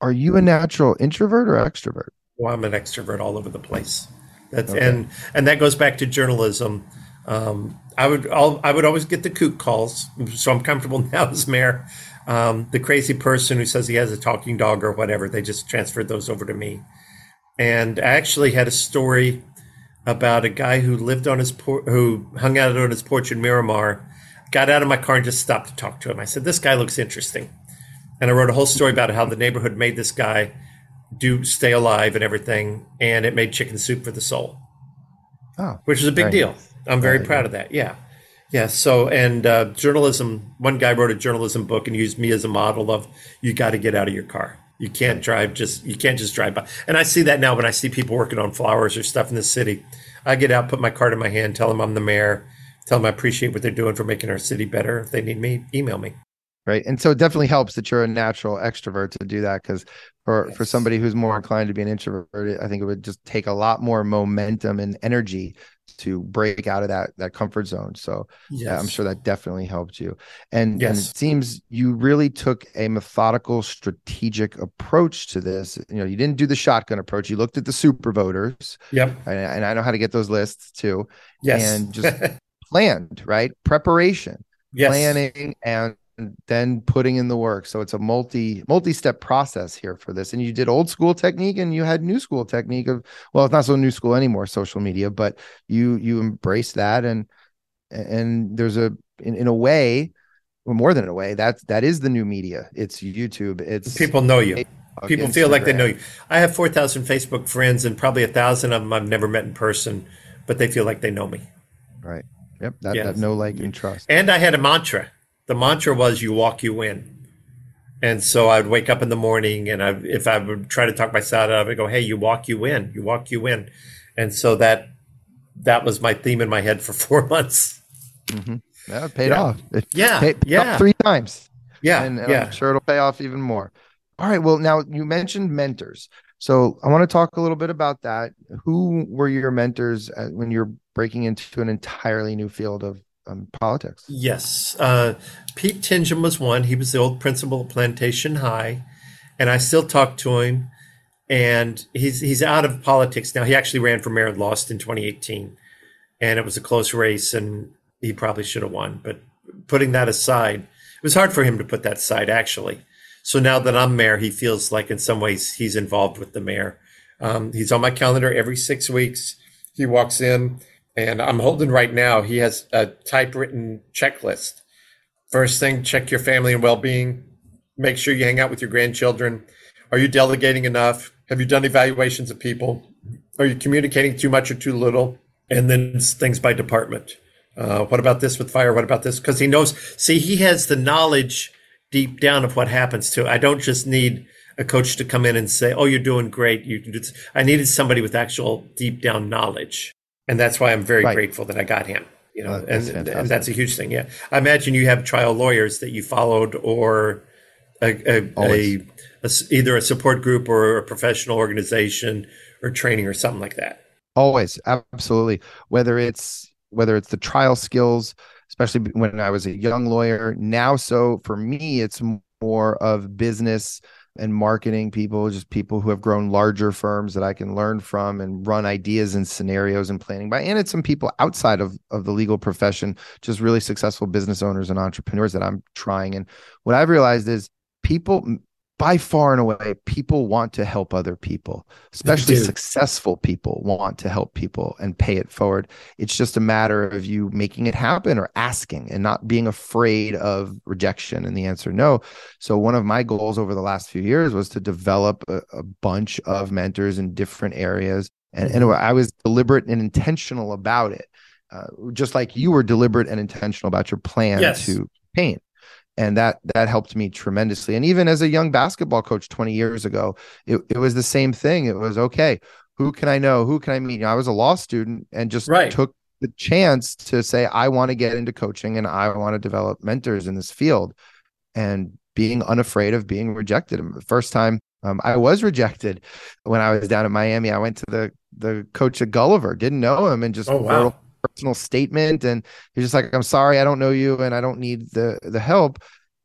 Are you a natural introvert or extrovert? Well, I'm an extrovert all over the place. That's okay. and and that goes back to journalism. Um, I would I'll, I would always get the kook calls, so I'm comfortable now as mayor. Um, the crazy person who says he has a talking dog or whatever, they just transferred those over to me. And I actually had a story about a guy who lived on his por- who hung out on his porch in Miramar. Got out of my car and just stopped to talk to him. I said, "This guy looks interesting," and I wrote a whole story about how the neighborhood made this guy do stay alive and everything, and it made chicken soup for the soul, oh, which is a big deal. Nice. I'm very proud of that. Yeah. Yeah. So, and uh, journalism, one guy wrote a journalism book and used me as a model of you got to get out of your car. You can't drive just, you can't just drive by. And I see that now when I see people working on flowers or stuff in the city. I get out, put my card in my hand, tell them I'm the mayor, tell them I appreciate what they're doing for making our city better. If they need me, email me. Right. And so it definitely helps that you're a natural extrovert to do that because for, yes. for somebody who's more inclined to be an introvert, I think it would just take a lot more momentum and energy to break out of that that comfort zone. So yes. yeah, I'm sure that definitely helped you. And, yes. and it seems you really took a methodical, strategic approach to this. You know, you didn't do the shotgun approach. You looked at the super voters. Yep. And, and I know how to get those lists too. Yes. And just planned, right? Preparation, yes. planning, and then putting in the work. So it's a multi multi-step process here for this. And you did old school technique and you had new school technique of well it's not so new school anymore social media but you you embrace that. And and there's a in, in a way or more than in a way that that is the new media. It's youtube. It's people know you. Facebook, people feel like they know you. I have 4000 facebook friends and probably a thousand of them i've never met in person but they feel like they know me. Right. Yep. That, yes. that no like and trust. And i had a mantra the mantra was you walk you win. And so i'd wake up in the morning and I, if i would try to talk myself out of it go hey you walk you win. You walk you win. And so that that was my theme in my head for four months. Mm-hmm. yeah paid yeah. off. It yeah paid, paid yeah. three times. Yeah and, and yeah. i'm sure it'll pay off even more. All right well now you mentioned mentors. So i want to talk a little bit about that. Who were your mentors uh, when you're breaking into an entirely new field of um, politics. Yes. Uh, Pete Tingom was one. He was the old principal at Plantation High, and I still talk to him. And he's he's out of politics now. He actually ran for mayor and lost in 2018, and it was a close race, and he probably should have won. But putting that aside, it was hard for him to put that aside actually. So now that I'm mayor, he feels like in some ways he's involved with the mayor. Um, he's on my calendar every six weeks. He walks in and I'm holding right now, he has a typewritten checklist. First thing, check your family and well being. Make sure you hang out with your grandchildren. Are you delegating enough? Have you done evaluations of people? Are you communicating too much or too little? And then things by department. Uh, what about this with fire? What about this? Because he knows, see, he has the knowledge deep down of what happens to. I don't just need a coach to come in and say, "Oh, you're doing great." You, I needed somebody with actual deep down knowledge and that's why I'm very right. grateful that I got him. You know, oh, that's and, and, that's a huge thing. Yeah, I imagine you have trial lawyers that you followed, or a, a, a, a either a support group or a professional organization or training or something like that. Always, absolutely. Whether it's whether it's the trial skills, especially when I was a young lawyer. Now, so for me, it's more of business and marketing people, just people who have grown larger firms that I can learn from and run ideas and scenarios and planning by. And it's some people outside of, of the legal profession, just really successful business owners and entrepreneurs that I'm trying. And what I've realized is people by far and away, people want to help other people, especially successful people want to help people and pay it forward. It's just a matter of you making it happen or asking and not being afraid of rejection and the answer no. So, one of my goals over the last few years was to develop a, a bunch of mentors in different areas. And, and I was deliberate and intentional about it, uh, just like you were deliberate and intentional about your plan yes. to paint and that that helped me tremendously. And even as a young basketball coach 20 years ago it, it was the same thing. It was okay who can i know? Who can i meet? You know, i was a law student and just right. took the chance to say i want to get into coaching and i want to develop mentors in this field. And being unafraid of being rejected. The first time um, i was rejected when i was down in miami i went to the the coach at gulliver didn't know him and just oh, wow personal statement and he's just like i'm sorry i don't know you and i don't need the the help.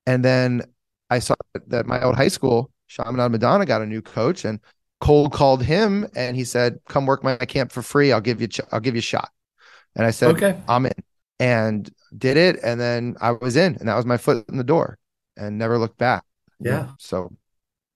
And then i saw that my old high school Chaminade Madonna got a new coach and cold called him and he said come work my camp for free. I'll give you ch- i'll give you a shot. And i said okay. I'm in and did it and then i was in and that was my foot in the door and never looked back. Yeah. So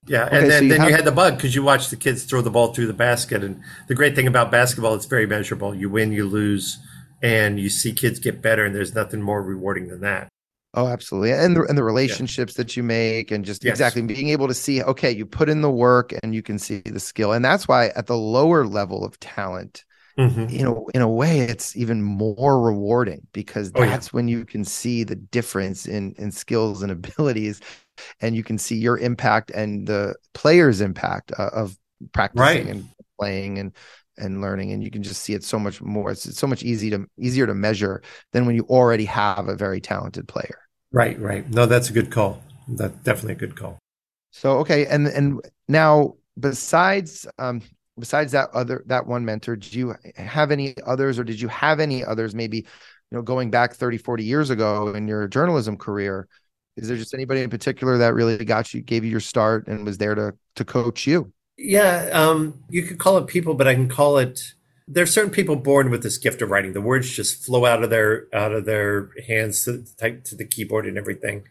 yeah, and okay, then, so you, then have- you had the bug because you watched the kids throw the ball through the basket. And the great thing about basketball, it's very measurable. You win, you lose, and you see kids get better and there's nothing more rewarding than that oh absolutely and the, and the relationships yeah. that you make and just yes. exactly being able to see okay you put in the work and you can see the skill and that's why at the lower level of talent mm-hmm. you know in a way it's even more rewarding because that's oh, yeah. when you can see the difference in in skills and abilities and you can see your impact and the players impact uh, of practicing right. and playing and and learning and you can just see it so much more it's, it's so much easy to easier to measure than when you already have a very talented player. Right right. No that's a good call. That's definitely a good call. So okay and and now besides um besides that other that one mentor do you have any others or did you have any others maybe you know going back 30 40 years ago in your journalism career? Is there just anybody in particular that really got you gave you your start and was there to to coach you yeah um you could call it people but i can call it there's certain people born with this gift of writing the words just flow out of their out of their hands to, to the keyboard and everything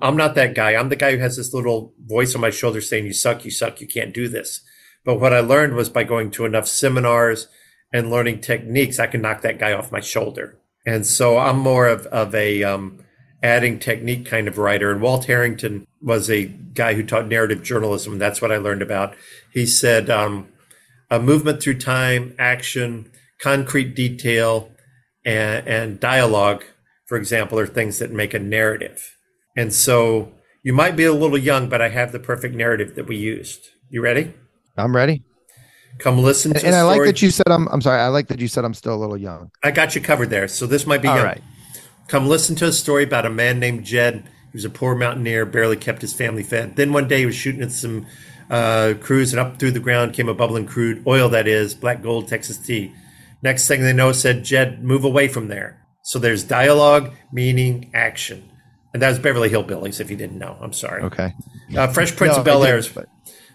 i'm not that guy i'm the guy who has this little voice on my shoulder saying you suck you suck you can't do this but what I learned was by going to enough seminars and learning techniques, I can knock that guy off my shoulder. And so I'm more of, of a um, adding technique kind of writer. And Walt Harrington was a guy who taught narrative journalism. That's what I learned about. He said um, a movement through time, action, concrete detail, and, and dialogue, for example, are things that make a narrative. And so you might be a little young, but I have the perfect narrative that we used. You ready? I'm ready. Come listen to And, I like that you said I'm I'm sorry, I like that you said I'm still a little young. I got you covered there. So this might be All young. right. Come listen to a story about a man named Jed. He was a poor mountaineer, barely kept his family fed. Then one day he was shooting at some uh, crews, and up through the ground came a bubbling crude oil that is black gold Texas tea. Next thing they know, said Jed, move away from there. So there's dialogue, meaning, action, and that was Beverly Hillbillies. If you didn't know, I'm sorry. Okay. Uh, Fresh Prince No, of Bel Air is but-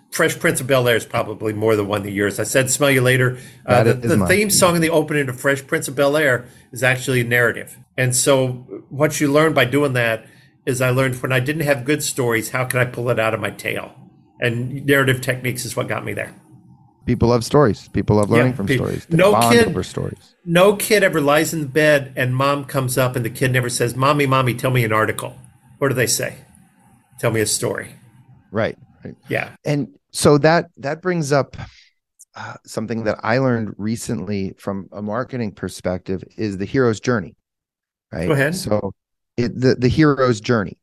Fresh Prince of Bel Air is probably more the one of yours. I said "Smell You Later." Uh, the the theme song in the opening of Fresh Prince of Bel Air is actually a narrative, and so what you learn by doing that is I learned when I didn't have good stories, how can I pull it out of my tail? And narrative techniques is what got me there. People love stories. People love learning Yeah, from pe- stories. They no kid- over stories. No kid ever lies in the bed and mom comes up and the kid never says, "Mommy, mommy, tell me an article." What do they say? Tell me a story. Right. right. Yeah. And so that that brings up uh, something that I learned recently from a marketing perspective is the hero's journey. Right. Go ahead. So it, the the hero's journey.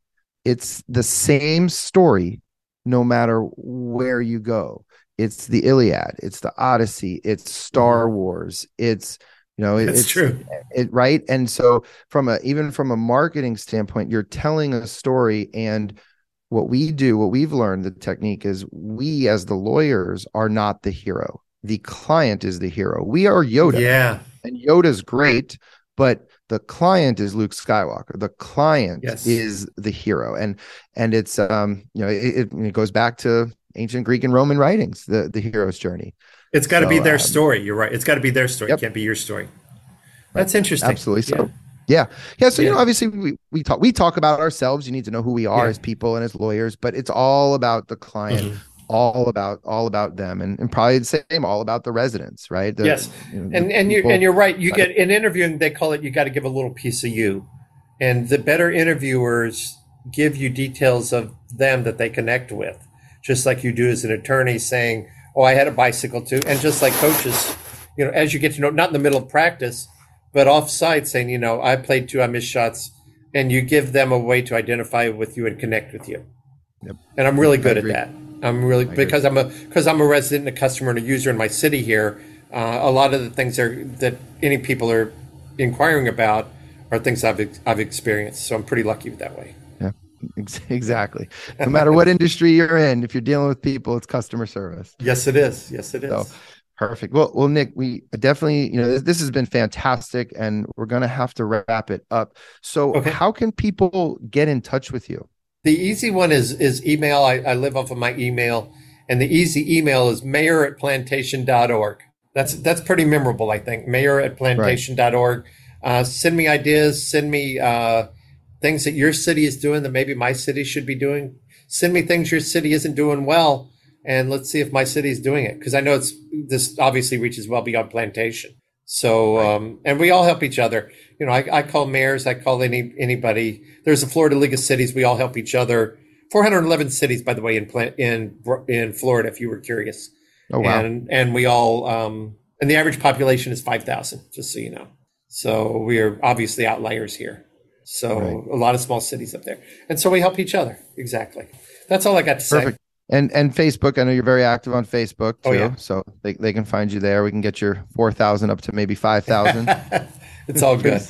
It's the same story no matter where you go. It's the Iliad, it's the Odyssey, it's Star mm-hmm. Wars, it's you know, it- it's true. it right and so from a even from a marketing standpoint you're telling a story and what we do what we've learned the technique is we as the lawyers are not the hero the client is the hero we are yoda Yeah. and yoda's great but the client is luke skywalker the client Yes. is the hero and and it's um you know it, it, goes back to ancient greek and roman writings the the hero's journey It's got to So, be their um, story. You're right. It's got to be their story. Yep. It can't be your story. That's interesting. Absolutely. So Yeah. yeah. Yeah. So you know, obviously we, we talk we talk about ourselves. You need to know who we are Yeah. as people and as lawyers, but it's all about the client, Mhm. All about all about them and, and probably the same, all about the residents, right? The- yes, you know, and and you and you're right. You get in interviewing, they call it. You got to give a little piece of you, and the better interviewers give you details of them that they connect with, just like you do as an attorney, saying, "Oh, I had a bicycle too," and just like coaches, you know, as you get to know, not in the middle of practice, but off site, saying, you know, I played too, I missed shots, and you give them a way to identify with you and connect with you. Yep. And I'm really good at that. I'm really because I'm a because I'm a resident, and a customer, and a user in my city here. Uh, a lot of the things are, that any people are inquiring about are things I've I've experienced. So I'm pretty lucky that way. Ex- exactly. No matter what industry you're in, if you're dealing with people, it's customer service. Yes, it is. Yes, it is. So perfect. Well, well, Nick, we definitely, you know, this, this has been fantastic, and we're gonna have to wrap it up. So, Okay. how can people get in touch with you? The easy one is is email. I, I live off of my email, and the easy email is mayor at plantation.org. That's that's pretty memorable, I think. Mayor at plantation.org. Uh, send me ideas. Send me uh, things that your city is doing that maybe my city should be doing. Send me things your city isn't doing well, and let's see if my city is doing it. Because I know it's this obviously reaches well beyond plantation. So, um, and we all help each other. You know, I, I call mayors, I call any anybody. There's a Florida League of Cities. We all help each other. 411 cities, by the way, in in in Florida. If you were curious, Oh wow. and and we all um, and the average population is 5,000. Just so you know. So we are obviously outliers here. So Right. a lot of small cities up there, and so we help each other. Exactly. That's all I got to say. And and Facebook. I know you're very active on Facebook too, Oh, yeah. so they, they can find you there. We can get your four thousand up to maybe five thousand. it's all good.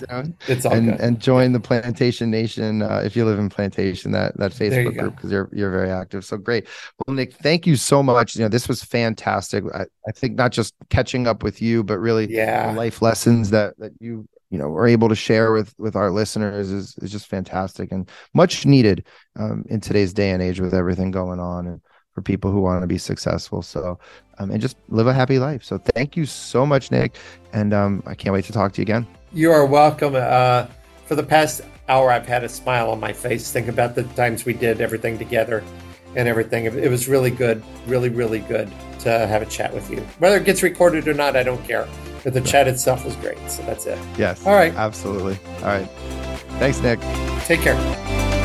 It's all and good. and join the Plantation Nation uh, if you live in Plantation that that Facebook group because you're you're very active. So great. Well, Nick, thank you so much. You know, this was fantastic. I, I think not just catching up with you, but really the yeah. life lessons that that you you know were able to share with with our listeners is is just fantastic and much needed um, in today's day and age with everything going on and for people who want to be successful. So um, and just live a happy life. So thank you so much, Nick, and um, I can't wait to talk to you again. You are welcome. Uh, for the past hour, I've had a smile on my face. Think about the times we did everything together and everything. It it was really good, really, really good to have a chat with you. Whether it gets recorded or not, I don't care. But the chat itself was great. So that's it. Yes. All right. Absolutely. All right. Thanks, Nick. Take care.